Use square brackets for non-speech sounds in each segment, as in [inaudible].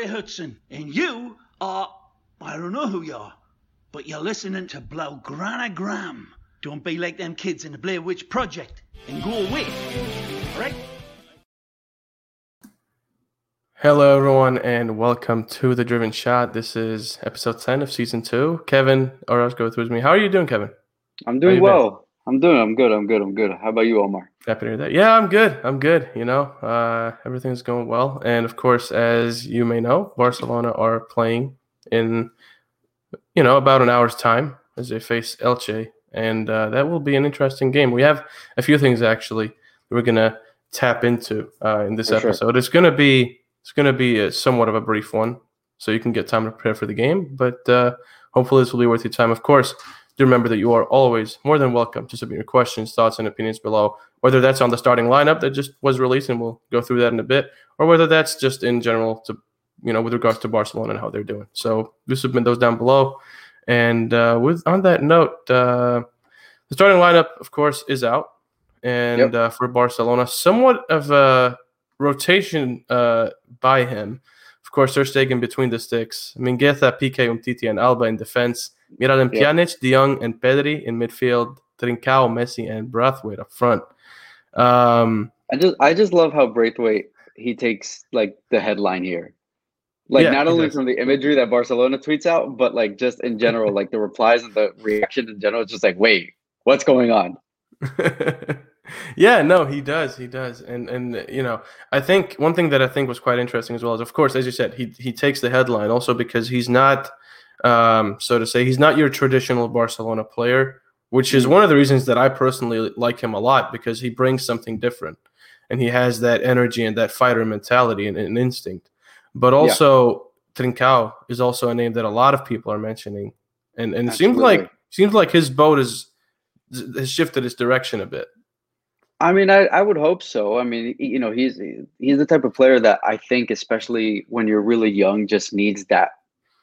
Hey, Hudson, and you are. I don't know who you are, but you're listening to Blaugranagram. Don't be like them kids in the Blair Witch Project and go away. Alright? Hello, everyone, and welcome to The Driven Shot. This is episode 10 of season two. Kevin Orozco with me. How are you doing, Kevin? I'm doing well. I'm doing. I'm good. I'm good. I'm good. How about you, Omar? Happy to hear that. Yeah, I'm good. I'm good. You know, uh, everything's going well. And of course, as you may know, Barcelona are playing in, you know, about an hour's time as they face Elche, and uh, that will be an interesting game. We have a few things actually we're gonna tap into uh, in this For sure. episode. It's gonna be it's gonna be a, somewhat of a brief one, so you can get time to prepare for the game. But uh, hopefully, this will be worth your time. Of course, do remember that you are always more than welcome to submit your questions, thoughts, and opinions below. Whether that's on the starting lineup that just was released, and we'll go through that in a bit, or whether that's just in general to you know with regards to Barcelona and how they're doing. So do submit those down below. And uh, with on that note, uh, the starting lineup, of course, is out, and Yep. uh, for Barcelona, somewhat of a rotation uh, by him. Of course, Ter Stegen between the sticks, Mingueza, Piqué, Umtiti, and Alba in defense. Miralem Yeah. Pjanic, De Jong, and Pedri in midfield. Trincao, Messi, and Braithwaite up front. Um, I just I just love how Braithwaite he takes like the headline here. Like Yeah, not only from the imagery that Barcelona tweets out, but like just in general, like the replies and the reaction in general, it's just like, wait, what's going on? [laughs] yeah, no, he does, he does, and and you know, I think one thing that I think was quite interesting as well is, of course, as you said, he he takes the headline also because he's not, um, so to say, he's not your traditional Barcelona player, which is Mhm. one of the reasons that I personally like him a lot because he brings something different, and he has that energy and that fighter mentality and, and instinct, but also Trincao is also a name that a lot of people are mentioning, and and it seems like seems like his boat is has shifted its direction a bit. I mean, I, I would hope so. I mean, you know, he's he's the type of player that I think, especially when you're really young, just needs that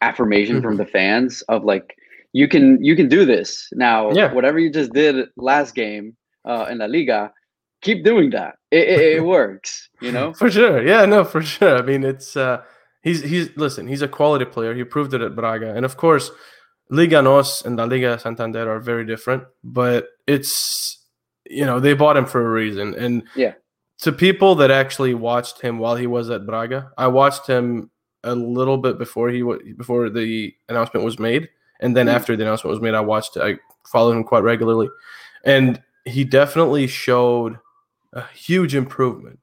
affirmation from the fans of like, you can you can do this. Now, Yeah. whatever you just did last game uh, in La Liga, keep doing that. It, it, it [laughs] works, you know. For sure. Yeah, no, for sure. I mean, it's uh he's he's listen, he's a quality player. He proved it at Braga. And of course, Liga Nos and La Liga Santander are very different, but it's you know, they bought him for a reason. And Yeah. to people that actually watched him while he was at Braga, I watched him a little bit before he before the announcement was made, and then Mm. after the announcement was made, I watched I followed him quite regularly, and he definitely showed a huge improvement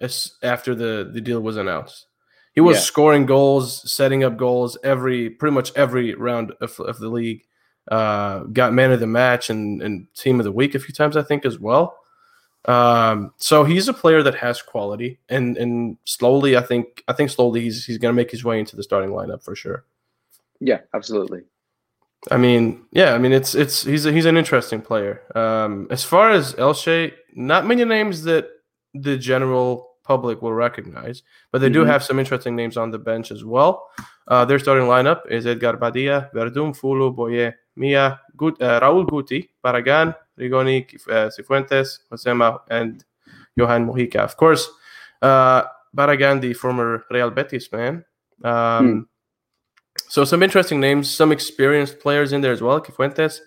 as after the the deal was announced. He was Yeah. scoring goals, setting up goals every pretty much every round of, of the league. Uh, got man of the match and, and team of the week a few times, I think, as well. Um, so he's a player that has quality, and and slowly, I think, I think slowly he's he's gonna make his way into the starting lineup for sure. Yeah, absolutely. I mean, yeah, I mean it's it's he's a, he's an interesting player. Um, as far as Elche, not many names that the general public will recognize, but they do Mhm. have some interesting names on the bench as well. Uh, their starting lineup is Edgar Badia, Verdú, Mfulu, Boye, Mia, Gut, uh, Raul Guti, Barragan, Rigoni, uh, Cifuentes, Josema, and Johan Mojica. Of course, uh, Barragan, the former Real Betis man. Um, So some interesting names, some experienced players in there as well, Cifuentes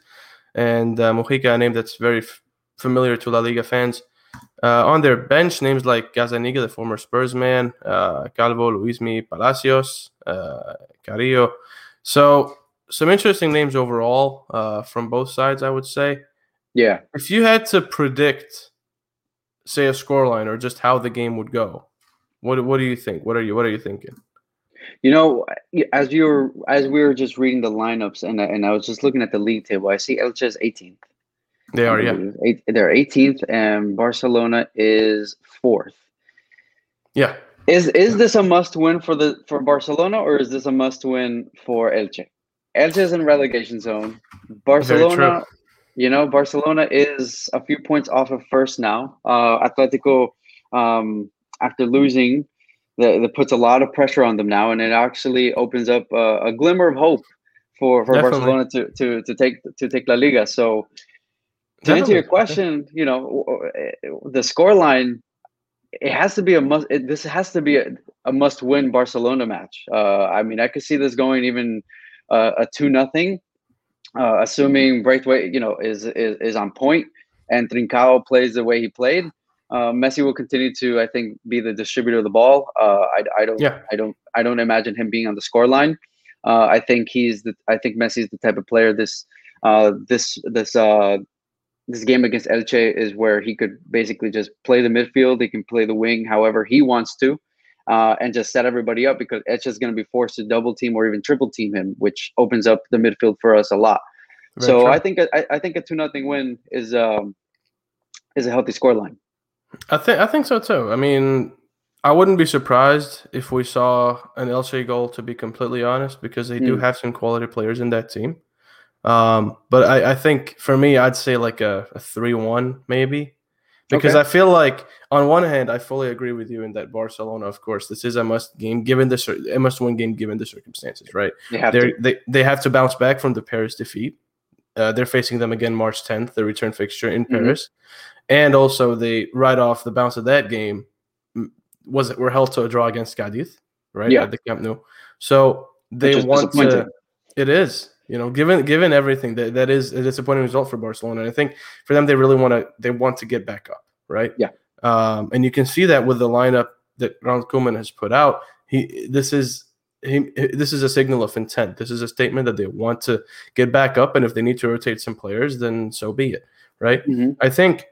and uh, Mojica, a name that's very f- familiar to La Liga fans. Uh, on their bench, names like Gazzaniga, the former Spurs man, uh, Calvo, Luismi Palacios, uh, Carrillo. So some interesting names overall uh, from both sides, I would say. Yeah. If you had to predict, say, a scoreline or just how the game would go, what what do you think? What are you what are you thinking? You know, as you were as we were just reading the lineups and I- and I was just looking at the league table, I see Elche is 18th. They are, yeah, Eight, they're 18th, and Barcelona is fourth. yeah. Is is this a must win for the for Barcelona or is this a must win for Elche? Elche in relegation zone. Barcelona, you know, Barcelona is a few points off of first now. Uh, Atletico, um, after losing, that, that puts a lot of pressure on them now, and it actually opens up uh, a glimmer of hope for, for Definitely. Barcelona to, to to take to take La Liga. So to answer your question, you know, w- the scoreline, it has to be a must. It, this has to be a, a must-win Barcelona match. Uh, I mean, I could see this going even uh, a two nothing, uh, assuming Braithwaite, you know, is, is is on point and Trincao plays the way he played. Uh, Messi will continue to, I think, be the distributor of the ball. Uh, I, I don't, Yeah. I don't, I don't imagine him being on the score line. Uh, I think he's the, I think Messi is the type of player. This, uh, this, this, uh, this game against Elche is where he could basically just play the midfield. He can play the wing however he wants to, uh, and just set everybody up because Elche is going to be forced to double team or even triple team him, which opens up the midfield for us a lot. Very so true. I think I, I think a two nothing win is um is a healthy scoreline. I think I think so too. I mean, I wouldn't be surprised if we saw an Elche goal. To be completely honest, because they do Mm. have some quality players in that team. Um, but I, I think for me, I'd say like a, a three-one maybe, because Okay. I feel like on one hand, I fully agree with you in that Barcelona, of course, this is a must game given the a must-win game given the circumstances, right? They have They're, to. they they have to bounce back from the Paris defeat. Uh, they're facing them again March 10th, the return fixture in Mhm. Paris, and also they right off the bounce of that game was it were held to a draw against Cadiz, right Yeah. at the Camp Nou. So they want to. It is, you know, given given everything that that is a disappointing result for Barcelona. And I think for them, they really want to they want to get back up, right? Yeah. Um, and you can see that with the lineup that Ronald Koeman has put out. He this is he, this is a signal of intent. This is a statement that they want to get back up, and if they need to rotate some players, then so be it, right? Mhm. I think,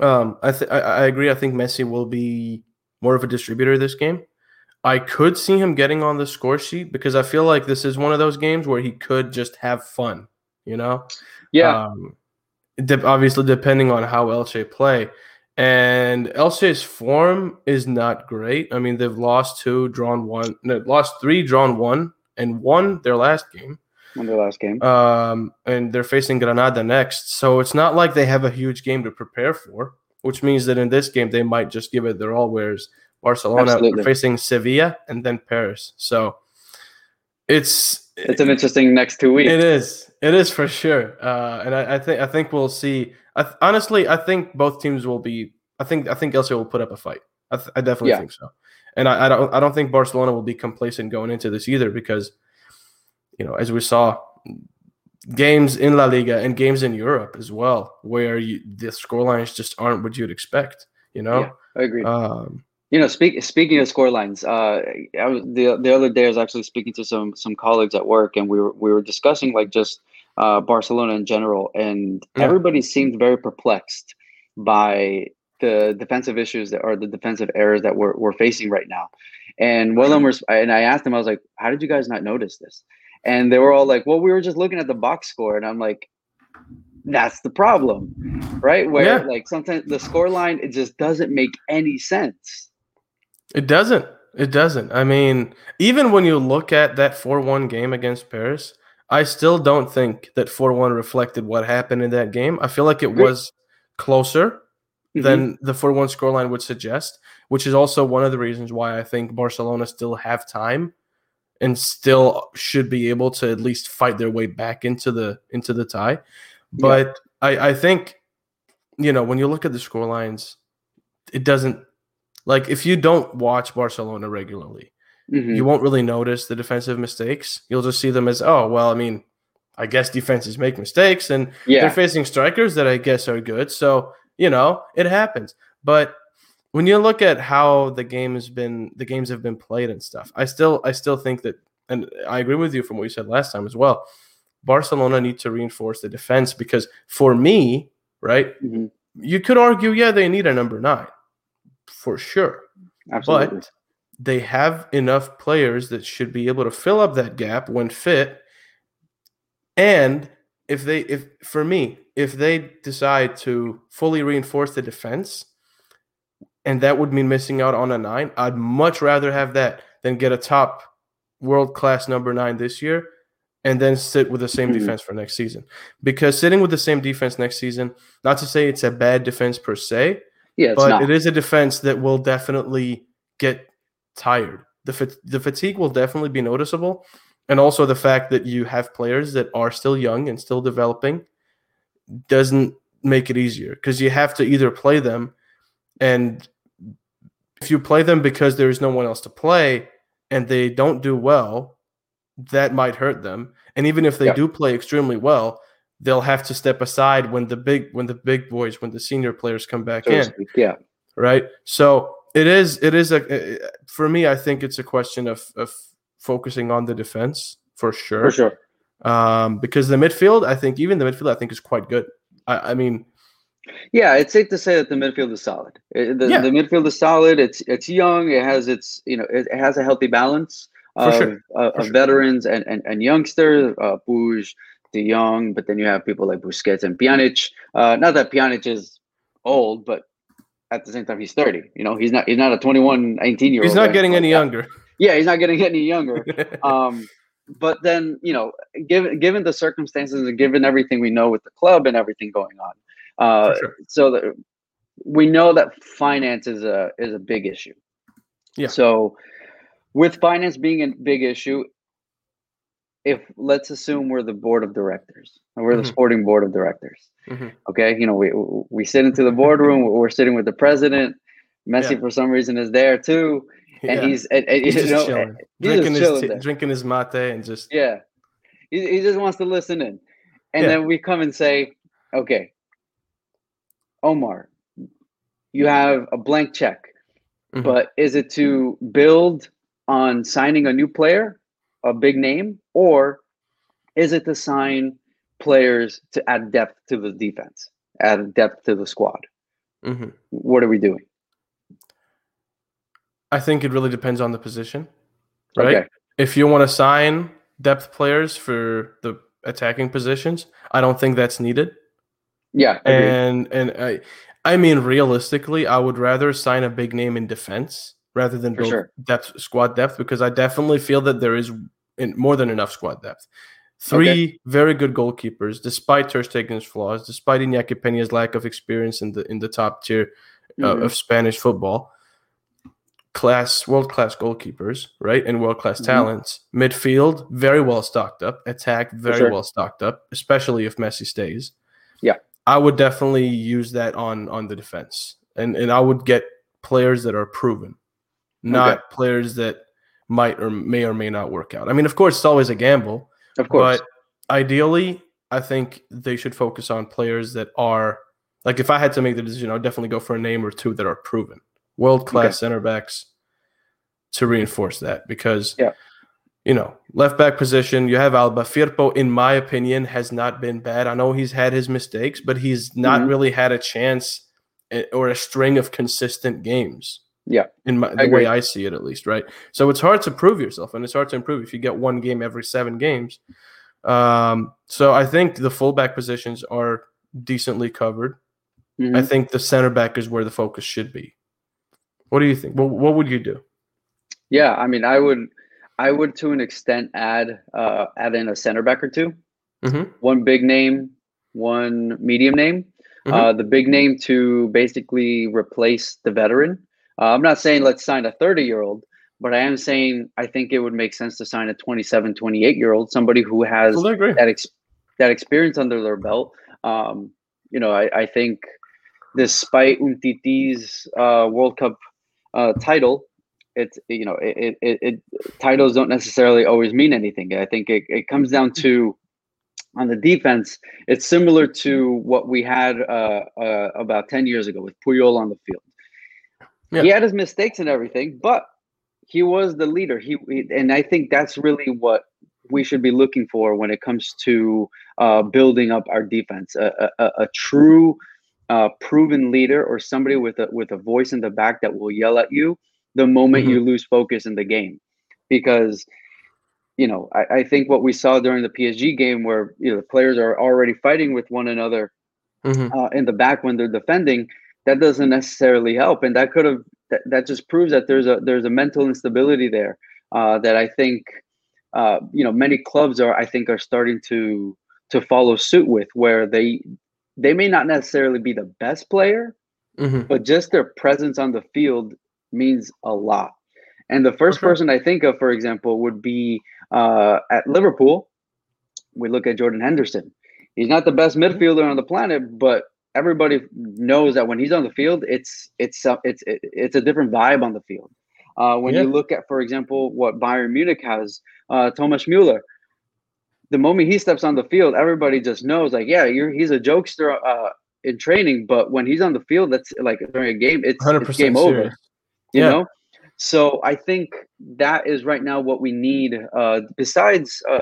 um, I th- I, I agree. I think Messi will be more of a distributor this game. I could see him getting on the score sheet because I feel like this is one of those games where he could just have fun, you know. Yeah, Um, de- obviously, depending on how Elche play. And Elche's form is not great. I mean, they've lost two, drawn one, no, lost three, drawn one, and won their last game. on their last game. Um, and they're facing Granada next. So it's not like they have a huge game to prepare for, which means that in this game, they might just give it their all. Whereas Barcelona Absolutely. facing Sevilla and then Paris. So it's it's an interesting next two weeks. it is. It is for sure. Uh, and I, I think I think we'll see. I th- honestly, I think both teams will be. I think I think Elche will put up a fight. I, th- I definitely Yeah. think so. And I, I don't I don't think Barcelona will be complacent going into this either because, you know, as we saw, games in La Liga and games in Europe as well, where you, the scorelines just aren't what you'd expect. You know. Yeah. I agree. Um, You know, speak, speaking of score lines, uh, I was, the the other day I was actually speaking to some some colleagues at work, and we were we were discussing like just uh, Barcelona in general, and Yeah. everybody seemed very perplexed by the defensive issues that are the defensive errors that we're we're facing right now. And one of them was, and I asked them, I was like, "How did you guys not notice this?" And they were all like, "Well, we were just looking at the box score," and I'm like. That's the problem, right? Where Yeah. like sometimes the score line it just doesn't make any sense. It doesn't. It doesn't. I mean, even when you look at that 4 1 game against Paris, I still don't think that 4 1 reflected what happened in that game. I feel like it was closer Mhm. than the 4 1 scoreline would suggest, which is also one of the reasons why I think Barcelona still have time and still should be able to at least fight their way back into the into the tie. But I, I think, you know, when you look at the score lines, it doesn't like if you don't watch Barcelona regularly, Mhm. you won't really notice the defensive mistakes. You'll just see them as, oh, well, I mean, I guess defenses make mistakes and yeah, they're facing strikers that I guess are good. So, you know, it happens. But when you look at how the game has been the games have been played and stuff, I still I still think that and I agree with you from what you said last time as well. Barcelona need to reinforce the defense because for me, right, Mhm. you could argue, yeah, they need a number nine for sure absolutely. but they have enough players that should be able to fill up that gap when fit. And if they, if for me, if they decide to fully reinforce the defense, and that would mean missing out on a nine, I'd much rather have that than get a top world class number nine this year and then sit with the same Mhm. defense for next season. Because sitting with the same defense next season, not to say it's a bad defense per se, yeah, but not. it is a defense that will definitely get tired. The the fatigue will definitely be noticeable, and also the fact that you have players that are still young and still developing doesn't make it easier because you have to either play them and if you play them because there is no one else to play and they don't do well, that might hurt them. And even if they Yeah. do play extremely well, they'll have to step aside when the big when the big boys, when the senior players come back so in speak. Yeah. right? So it is it is a for me. I think it's a question of of focusing on the defense for sure. For sure. Um, because the midfield, I think even the midfield, I think is quite good. I, I mean, Yeah, it's safe to say that the midfield is solid. The, Yeah. the midfield is solid. It's it's young. It has its you know it, has a healthy balance of, sure. uh, of sure. veterans and and, and youngsters. Uh, Puig, De Jong, but then you have people like Busquets and Pjanic. Uh, not that Pjanic is old, but at the same time he's 30. You know, he's not he's not a 21, 19 year old. he's not getting any younger. Yeah, he's not getting any younger. [laughs] um, but then you know, given given the circumstances and given everything we know with the club and everything going on, uh, sure. so that we know that finance is a is a big issue. Yeah. So, with finance being a big issue, if let's assume we're the board of directors or we're the Mhm. sporting board of directors, Mhm. okay, you know, we we sit into the boardroom, [laughs] we're sitting with the president. Messi, Yeah. for some reason, is there too, and Yeah. he's and, and, He's just know, chilling, he's drinking just his chilling there. drinking his mate, and just Yeah. He, he just wants to listen in. And Yeah. then we come and say, okay, Omar, you have a blank check, Mhm. but is it to build on signing a new player, a big name, or is it to sign players to add depth to the defense, add depth to the squad? Mhm. What are we doing? I think it really depends on the position, right? Okay. If you want to sign depth players for the attacking positions, I don't think that's needed. Yeah. agreed. And and I I mean realistically, I would rather sign a big name in defense rather than For build sure. depth squad depth because I definitely feel that there is in, more than enough squad depth. Three very good goalkeepers, despite Ter Stegen's flaws, despite Iñaki Peña's lack of experience in the in the top tier uh, Mhm. of Spanish football. Class, world class goalkeepers, right, and world class Mhm. talents. Midfield, very well stocked up. Attack, very sure. well stocked up, especially if Messi stays. Yeah. I would definitely use that on on the defense, and and I would get players that are proven, not players that might or may or may not work out. I mean, of course, it's always a gamble, Of course. but ideally, I think they should focus on players that are like if I had to make the decision, I'd definitely go for a name or two that are proven, world class Okay. center backs to reinforce that because Yeah. you know left back position you have Alba Firpo in my opinion has not been bad. I know he's had his mistakes, but he's not Mhm. really had a chance eh, or a string of consistent games. Yeah. in my, the way I see it at least, right? So it's hard to prove yourself, and it's hard to improve if you get one game every seven games. Um, so I think the fullback positions are decently covered. Mhm. I think the center back is where the focus should be. What do you think? What, what would you do? Yeah, I mean, I would, I would to an extent add, uh, add in a center back or 2 Mhm. One big name, one medium name. Mhm. Uh, the big name to basically replace the veteran. Uh, I'm not saying let's sign a 30 year old, but I am saying I think it would make sense to sign a 27, 28 year old, somebody who has that ex- that experience under their belt. Um, you know, I, I think despite Umtiti's uh, World Cup uh, title, it's you know, it, it, it titles don't necessarily always mean anything. I think it, it comes down to on the defense. It's similar to what we had uh, uh, about ten years ago with Puyol on the field. Yeah. He had his mistakes and everything, but he was the leader. He, he and I think that's really what we should be looking for when it comes to uh, building up our defense. A, a, a true, uh, proven leader or somebody with a with a voice in the back that will yell at you the moment Mhm. you lose focus in the game, because you know I, I think what we saw during the PSG game where you know the players are already fighting with one another Mhm. uh, in the back when they're defending, that doesn't necessarily help, and that could have that, that just proves that there's a there's a mental instability there uh, that I think uh, you know many clubs are I think are starting to to follow suit with, where they they may not necessarily be the best player, Mhm. but just their presence on the field means a lot. And the first sure. person I think of, for example, would be uh, at Liverpool. We look at Jordan Henderson. He's not the best midfielder on the planet, but everybody knows that when he's on the field, it's it's uh, it's it's a different vibe on the field. Uh, when yeah. you look at, for example, what Bayern Munich has, uh, Thomas Mueller, the moment he steps on the field, everybody just knows, like, yeah, he's a jokester uh, in training, but when he's on the field, that's like during a game, it's, it's game serious. over. You yeah. know, so I think that is right now what we need. Uh, besides, uh,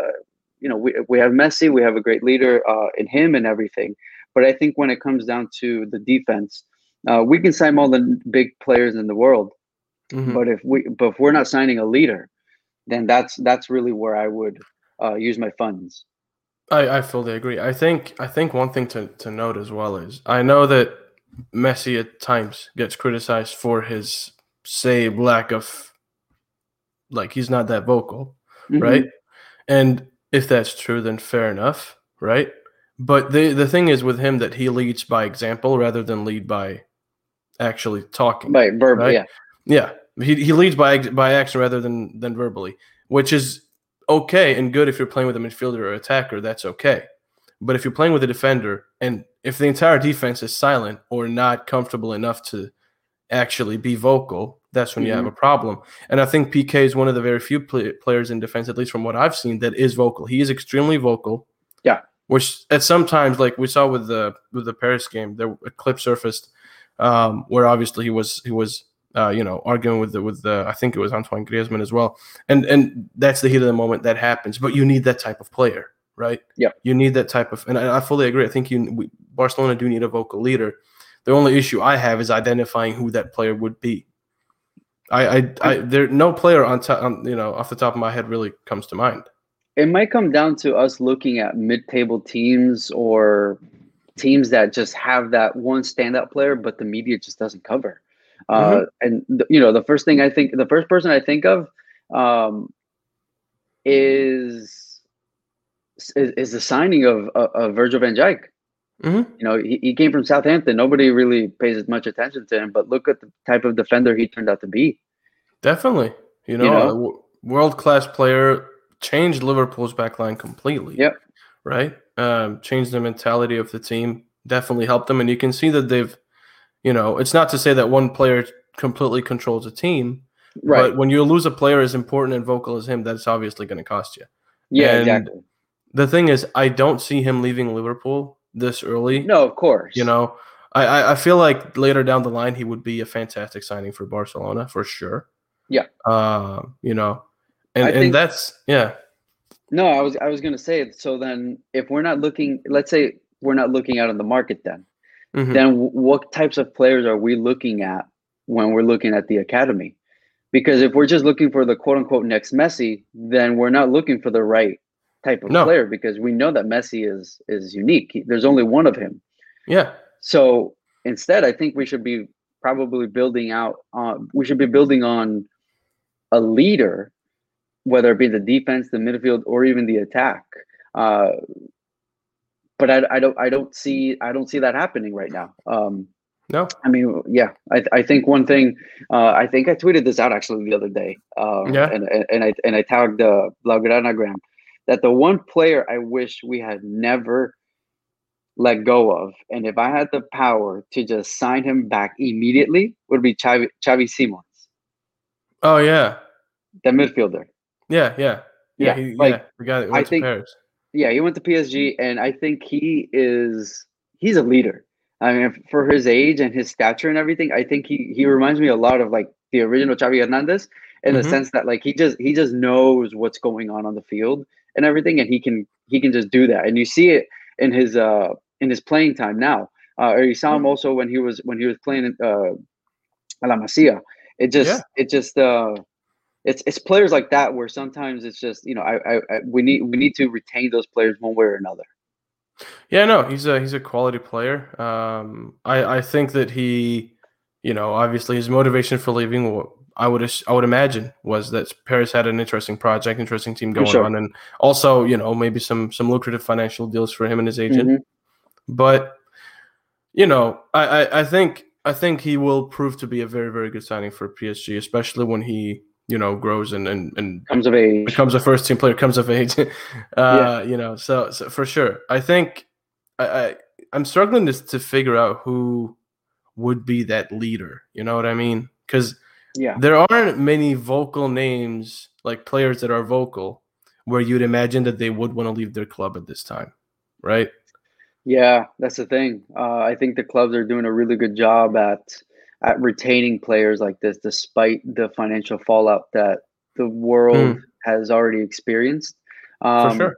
you know, we we have Messi, we have a great leader uh, in him and everything. But I think when it comes down to the defense, uh, we can sign all the big players in the world, mm-hmm. but if we but if we're not signing a leader, then that's that's really where I would uh, use my funds. I, I fully agree. I think I think one thing to, to note as well is I know that Messi at times gets criticized for his say lack of like he's not that vocal, mm-hmm. right? And if that's true, then fair enough, right? But the the thing is with him that he leads by example rather than lead by actually talking. By verb, right? yeah. Yeah. He, he leads by by action rather than than verbally, which is okay and good if you're playing with a midfielder or attacker, that's okay. But if you're playing with a defender and if the entire defense is silent or not comfortable enough to actually be vocal, that's when mm-hmm. you have mm-hmm. a problem. And I think Piqué is one of the very few play- players in defense, at least from what I've seen, that is vocal. He is extremely vocal. Yeah. Which at sometimes, like we saw with the with the Paris game, there a clip surfaced um, where obviously he was he was uh, you know, arguing with the with the I think it was Antoine Griezmann as well. And and that's the heat of the moment that happens. But you need that type of player, right? Yeah. You need that type of, and I, I fully agree. I think you we, Barcelona do need a vocal leader. The only issue I have is identifying who that player would be. I, I, I there no player on top, on, you know, off the top of my head really comes to mind. It might come down to us looking at mid-table teams or teams that just have that one standout player, but the media just doesn't cover. Mm-hmm. Uh, and th- you know, the first thing I think, the first person I think of um, is, is, is the signing of, of, of Virgil Van Dijk. Mm-hmm. You know, he, he came from Southampton. Nobody really pays as much attention to him, but look at the type of defender he turned out to be. Definitely, you know, you know? world class player changed Liverpool's backline completely. Yep. Right. Um, changed the mentality of the team. Definitely helped them, and you can see that they've you know, it's not to say that one player completely controls a team, right? But when you lose a player as important and vocal as him, that's obviously going to cost you. Yeah, and exactly. The thing is, I don't see him leaving Liverpool this early. No, of course. You know, I I feel like later down the line he would be a fantastic signing for Barcelona for sure. Yeah. Uh, you know, and and that's yeah. No, I was I was gonna say so. Then if we're not looking, let's say we're not looking out in the market, then mm-hmm. then what types of players are we looking at when we're looking at the academy? Because if we're just looking for the quote unquote next Messi, then we're not looking for the right type of no. player because we know that Messi is is unique. There's only one of him. Yeah. So instead, I think we should be probably building out. Uh, we should be building on a leader, whether it be the defense, the midfield, or even the attack. Uh, but I, I don't I don't see I don't see that happening right now. Um, no, I mean, yeah, I, I think one thing uh, I think I tweeted this out actually the other day. Um, yeah, and, and I and I tagged uh, Blaugranagram that the one player I wish we had never let go of, and if I had the power to just sign him back immediately, would be Xavi, Xavi Simons. Oh yeah, the midfielder. Yeah, yeah, yeah. yeah, he, like, yeah the guy that went I to think, Paris yeah, he went to PSG, and I think he is he's a leader. I mean, for his age and his stature and everything, I think he he reminds me a lot of like the original Xavi Hernandez in mm-hmm. the sense that like he just he just knows what's going on on the field and everything, and he can he can just do that, and you see it in his uh in his playing time now. Uh, or you saw him mm-hmm. also when he was when he was playing uh, La Masia. It just yeah. it just uh it's it's players like that where sometimes it's just you know I, I, I we need we need to retain those players one way or another. Yeah, no, he's a he's a quality player. Um, I I think that he, you know, obviously his motivation for leaving, I would I would imagine was that Paris had an interesting project, interesting team going sure. on, and also you know maybe some some lucrative financial deals for him and his agent. Mm-hmm. But you know, I, I I think I think he will prove to be a very very good signing for PSG, especially when he you know grows and and, and comes of age becomes a first team player [laughs] comes of age [laughs] uh yeah. you know so, so for sure i think I, I I'm struggling to to figure out who would be that leader. You know what I mean? Because Yeah. there aren't many vocal names like players that are vocal where you'd imagine that they would want to leave their club at this time, right? Yeah, that's the thing. Uh, I think the clubs are doing a really good job at at retaining players like this, despite the financial fallout that the world has already experienced. Um, For sure.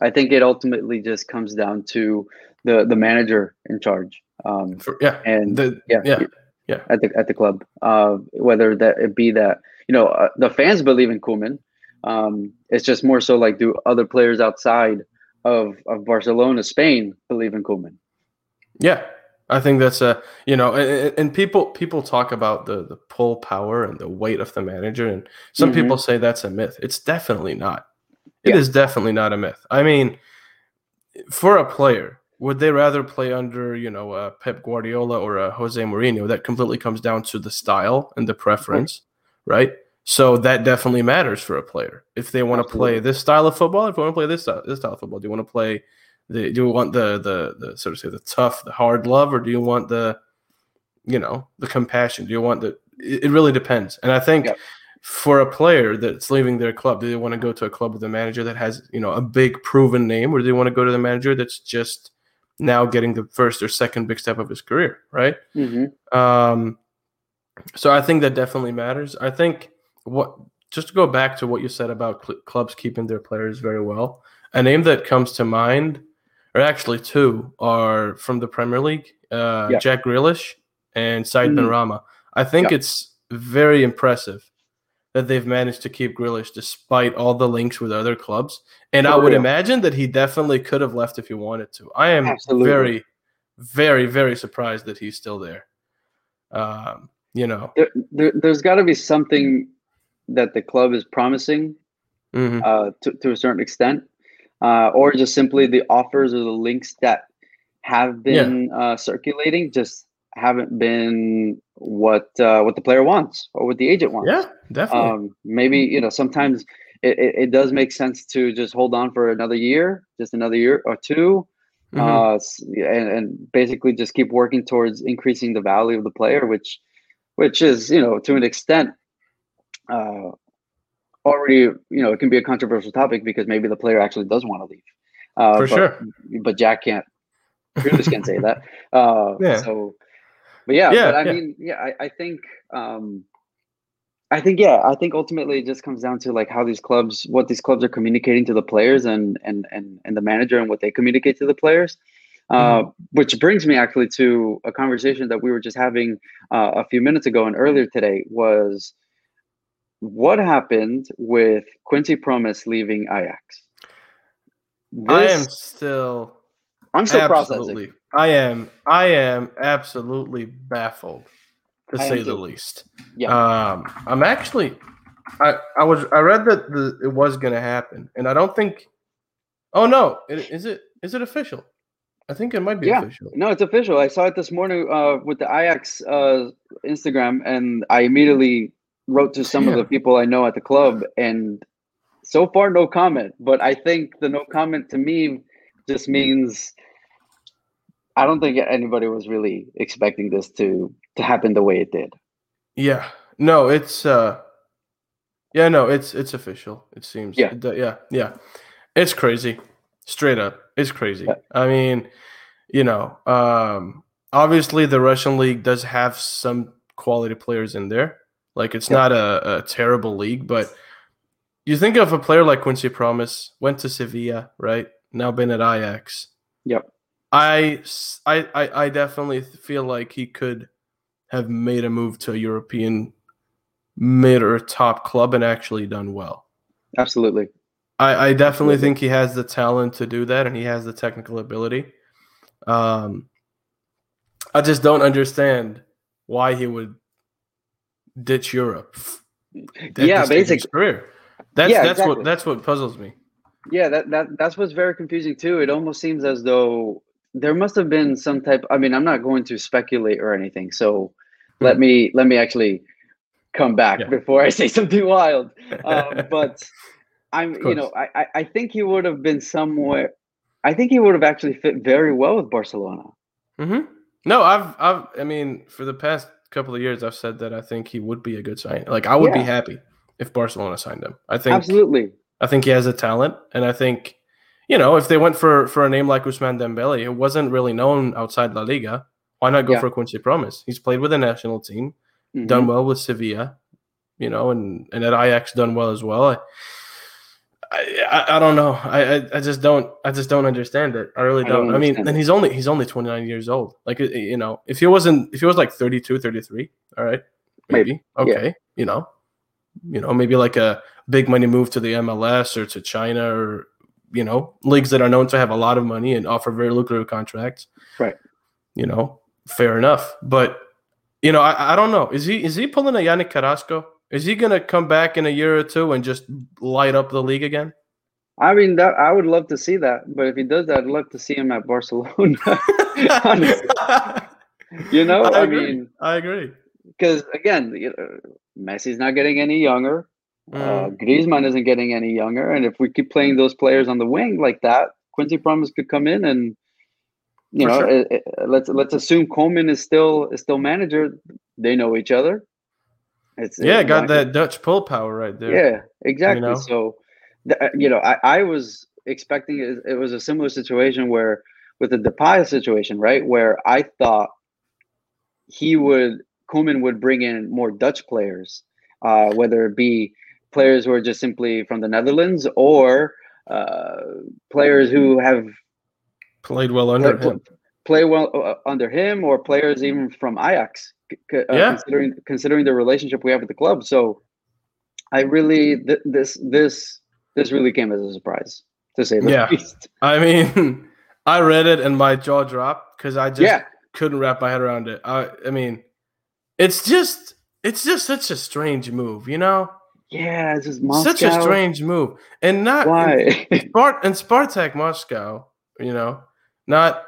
I think it ultimately just comes down to the the manager in charge. Um, For, yeah. and The, yeah, yeah. yeah. at the at the club. Uh, whether that it be that you know uh, the fans believe in Koeman. Um, it's just more so like do other players outside of of Barcelona, Spain believe in Koeman? Yeah, I think that's a you know, and, and people people talk about the the pull power and the weight of the manager, and some Mhm. people say that's a myth. It's definitely not. It is Yeah. definitely not a myth. I mean, for a player, would they rather play under you know a Pep Guardiola or a Jose Mourinho? That completely comes down to the style and the preference, right? So that definitely matters for a player. If they want to play this style of football, if they want to play this style, this style of football, do you want to play the, do you want the the the sort of say the tough, the hard love, or do you want the, you know, the compassion? Do you want the? It, it really depends. And I think Yep. for a player that's leaving their club, do they want to go to a club with a manager that has you know a big proven name, or do they want to go to the manager that's just now getting the first or second big step of his career, right? Mm-hmm. Um, so I think that definitely matters. I think what just to go back to what you said about cl- clubs keeping their players very well. A name that comes to mind, or actually two, are from the Premier League: uh, Yeah. Jack Grealish and Said Mm. Benrahma. I think Yeah. it's very impressive that they've managed to keep Grealish despite all the links with other clubs. And For I would real. imagine that he definitely could have left if he wanted to. I am Absolutely. very, very, very surprised that he's still there. Um, you know, There, there, there's got to be something that the club is promising Mhm. uh, to, to a certain extent, uh, or just simply the offers or the links that have Yeah. been uh, circulating just haven't been what uh, what the player wants or what the agent wants. yeah, definitely. um, maybe you know sometimes it, it, it does make sense to just hold on for another year just another year or 2 Mhm. uh, and, and basically just keep working towards increasing the value of the player which which is you know to an extent uh, already you know it can be a controversial topic because maybe the player actually does want to leave uh, For but, sure. but jack can't Grealish can't say that uh, Yeah. so but yeah, Yeah, but I yeah. mean, yeah, I, I think, um, I think, yeah, I think ultimately it just comes down to like how these clubs, what these clubs are communicating to the players and and and and the manager and what they communicate to the players. Uh, Mm-hmm. Which brings me actually to a conversation that we were just having uh, a few minutes ago and earlier today was what happened with Quincy Promes leaving Ajax. I am still I'm still processing. I am. I am absolutely baffled, to I say the too. least. Yeah. Um, I'm actually. I I was I read that the it was going to happen, and I don't think. Oh no! It, is it is it official? I think it might be Yeah. official. No, it's official. I saw it this morning uh, with the Ajax uh, Instagram, and I immediately wrote to some of the people I know at the club, and so far, no comment. But I think the no comment to me just means I don't think anybody was really expecting this to to happen the way it did. Yeah. No, it's uh Yeah, no, it's it's official. It seems. Yeah. Yeah. Yeah. It's crazy. Straight up. It's crazy. Yeah. I mean, you know, um obviously the Russian league does have some quality players in there. Like it's not a, a terrible league, but you think of a player like Quincy Promes, went to Sevilla, right? Now been at Ajax. Yep. I, I I definitely feel like he could have made a move to a European mid or top club and actually done well. Absolutely. I, I definitely Absolutely. think he has the talent to do that and he has the technical ability. Um, I just don't understand why he would ditch Europe. Yeah, this stage of his basically. career. That's Yeah, that's exactly. what that's what puzzles me. Yeah, that, that that's what's very confusing too. It almost seems as though there must have been some type. I mean, I'm not going to speculate or anything. So let me let me actually come back Yeah. before I [laughs] say something wild. [laughs] Um, but I'm, you know, I, I I think he would have been somewhere. I think he would have actually fit very well with Barcelona. Mm-hmm. No, I've, I've, I mean, for the past couple of years, I've said that I think he would be a good sign. Like, I would yeah. be happy if Barcelona signed him. I think absolutely. I think he has a talent, and I think, you know, if they went for for a name like Ousmane Dembele, it wasn't really known outside La Liga. Why not go yeah. for Quincy Promes? He's played with the national team, mm-hmm. done well with Sevilla, you know, and and at Ajax done well as well. I, I, I, don't know. I, I just don't. I just don't understand it. I really don't. I, don't I mean, and he's only he's only 29 years old. Like you know, if he wasn't, if he was like 32, 33, all right, maybe, maybe. okay, yeah. you know, you know, maybe like a big money move to the MLS or to China or you know leagues that are known to have a lot of money and offer very lucrative contracts. Right. You know, fair enough. But you know, I, I don't know. Is he is he pulling a Yannick Carrasco? Is he going to come back in a year or two and just light up the league again? I mean, that I would love to see that, but if he does that, I'd love to see him at Barcelona. [laughs] [laughs] you know, I, I mean, I agree. Because again, you know, Messi's not getting any younger. Mm. Uh, Griezmann isn't getting any younger, and if we keep playing those players on the wing like that, Quincy Promes could come in and you For know, sure. it, it, let's let's assume Koeman is still is still manager. They know each other. It's yeah, got that Dutch pull power right there. Yeah, exactly. You know? So, uh, you know, I, I was expecting it, it was a similar situation where with the Depay situation, right, where I thought he would Koeman would bring in more Dutch players, uh, whether it be players who are just simply from the Netherlands or uh, players who have played well under him. Play well uh, under him, or players even from Ajax uh, yeah. considering considering the relationship we have with the club. So I really th- this this this really came as a surprise to say the yeah. least. [laughs] I mean, [laughs] I read it and my jaw dropped because I just yeah. couldn't wrap my head around it. I I mean, it's just it's just such a strange move, you know. Yeah, it's just Moscow. such a strange move, and not why in, [laughs] Spart- and Spartak Moscow, you know, not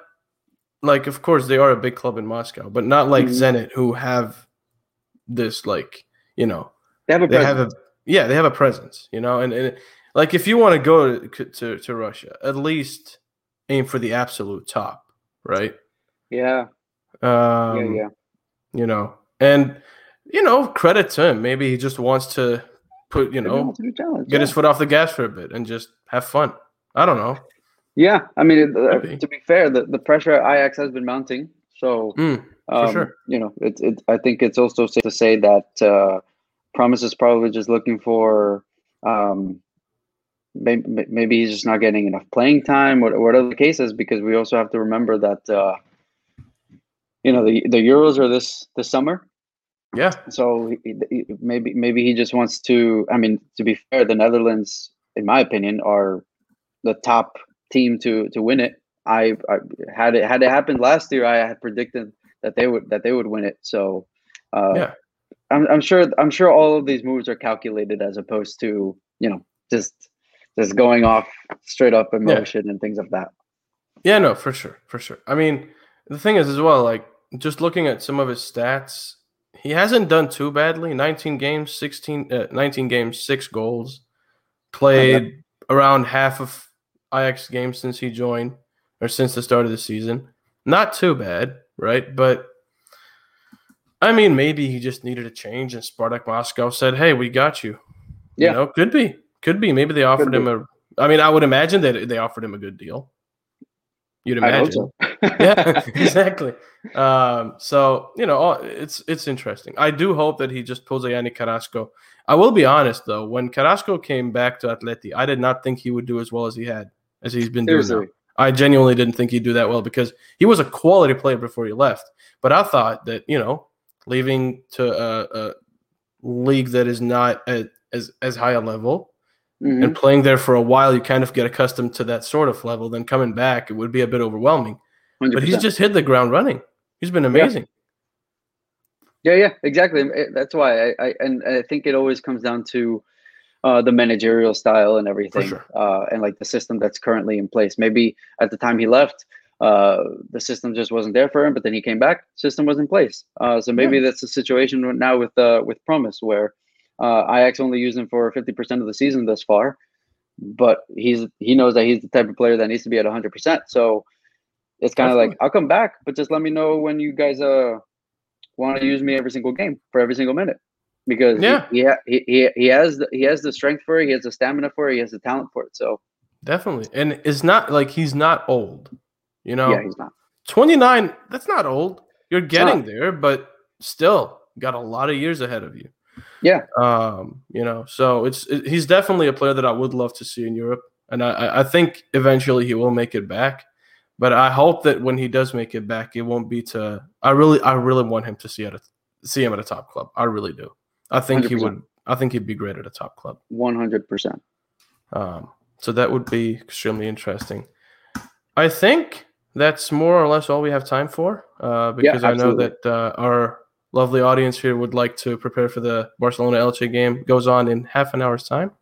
like of course they are a big club in Moscow, but not like mm-hmm. Zenit who have this like you know they have a they have a yeah they have a presence you know and, and like if you want to go to, to to Russia at least aim for the absolute top right? Yeah. Um, yeah yeah. you know and you know credit to him. Maybe he just wants to put you know get yeah. his foot off the gas for a bit and just have fun. I don't know yeah, I mean, uh, to be fair, the, the pressure at Ajax has been mounting. So, mm, um, sure. you know, it's it, I think it's also safe to say that uh, Promes is probably just looking for um, maybe, maybe he's just not getting enough playing time, whatever the case is, because we also have to remember that uh, you know the the Euros are this this summer. Yeah. So he, he, maybe maybe he just wants to. I mean, to be fair, the Netherlands, in my opinion, are the top team to to win it. I, I had it had it happened last year. I had predicted that they would that they would win it. So uh, yeah, I'm, I'm sure I'm sure all of these moves are calculated as opposed to you know just just going off straight up emotion yeah. and things of that. Yeah, no, for sure, for sure. I mean, the thing is as well, like just looking at some of his stats, he hasn't done too badly. 19 games, 16, uh, 19 games, six goals, played around half of Ajax games since he joined or since the start of the season. Not too bad, right? But I mean, maybe he just needed a change, and Spartak Moscow said, "Hey, we got you." Yeah, you know, could be, could be. Maybe they offered him a. I mean, I would imagine that they offered him a good deal. You'd imagine. So. [laughs] [laughs] yeah, [laughs] exactly. Um, so you know, it's it's interesting. I do hope that he just pulls a Yannick Carrasco. I will be honest though, when Carrasco came back to Atleti, I did not think he would do as well as he had as he's been Seriously. doing now. I genuinely didn't think he'd do that well because he was a quality player before he left. But I thought that you know, leaving to a, a league that is not at, as as high a level mm-hmm. and playing there for a while, you kind of get accustomed to that sort of level. Then coming back, it would be a bit overwhelming. 100%. But he's just hit the ground running. He's been amazing. Yeah, yeah, yeah exactly. That's why I, I and I think it always comes down to uh, the managerial style and everything, sure. uh, and like the system that's currently in place. Maybe at the time he left, uh, the system just wasn't there for him, but then he came back, system was in place. Uh, so maybe yeah. that's the situation now with uh, with Promes, where uh, Ajax only used him for fifty percent of the season thus far, but he's he knows that he's the type of player that needs to be at 100. percent So it's kind of like I'll come back, but just let me know when you guys uh want to use me every single game for every single minute because Yeah. he he, he he has the, he has the strength for it, he has the stamina for it, he has the talent for it. So Definitely. And it's not like he's not old. You know, yeah, he's not. 29, that's not old. You're getting there, but still got a lot of years ahead of you. Yeah. Um, you know, so it's it, he's definitely a player that I would love to see in Europe. And I- I, I think eventually he will make it back. But I hope that when he does make it back, it won't be to I really I really want him to see at a, see him at a top club. I really do. I think he 100%. would I think he'd be great at a top club. 100. percent Um, so that would be extremely interesting. I think that's more or less all we have time for, uh, because I know that uh, our lovely audience here would like to prepare for the Barcelona Elche game. It goes on in half an hour's time.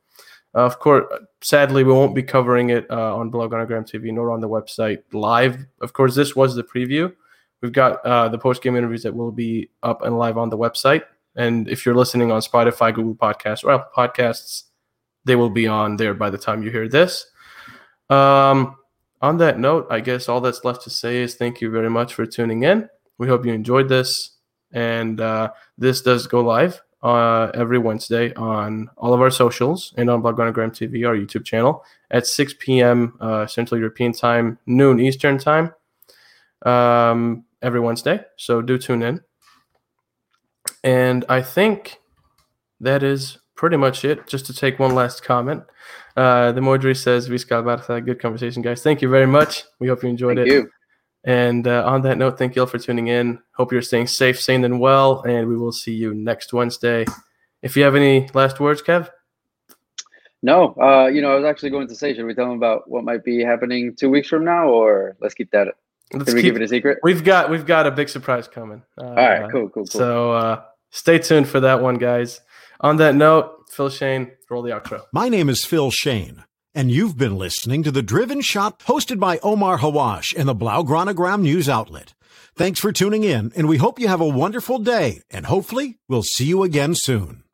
Uh, of course, sadly, we won't be covering it uh, on Blaugranagram TV nor on the website live. Of course, this was the preview. We've got uh, the post game interviews that will be up and live on the website. And if you're listening on Spotify, Google Podcasts, or Apple Podcasts, they will be on there by the time you hear this. Um, on that note, I guess all that's left to say is thank you very much for tuning in. We hope you enjoyed this. And uh, this does go live uh, every Wednesday on all of our socials and on Blaugranagram TV, our YouTube channel, at 6 p.m. Uh, Central European Time, noon Eastern Time, um, every Wednesday. So do tune in. And I think that is pretty much it. Just to take one last comment. Uh, the Modri says, Visca Barça, good conversation, guys. Thank you very much. We hope you enjoyed it. Thank it. you. And uh, on that note, thank you all for tuning in. Hope you're staying safe, sane, and well. And we will see you next Wednesday. If you have any last words, Kev? No, uh, you know, I was actually going to say, should we tell them about what might be happening two weeks from now, or let's keep that? Let's Can we keep, keep it a secret? we've got we've got a big surprise coming. Uh, All right, cool, cool, cool. So uh, stay tuned for that one, guys. On that note, Phil Shane, roll the outro. My name is Phil Shane, and you've been listening to The Driven Shot hosted by Omar Hawwash and the Blaugranagram News Outlet. Thanks for tuning in, and we hope you have a wonderful day, and hopefully we'll see you again soon.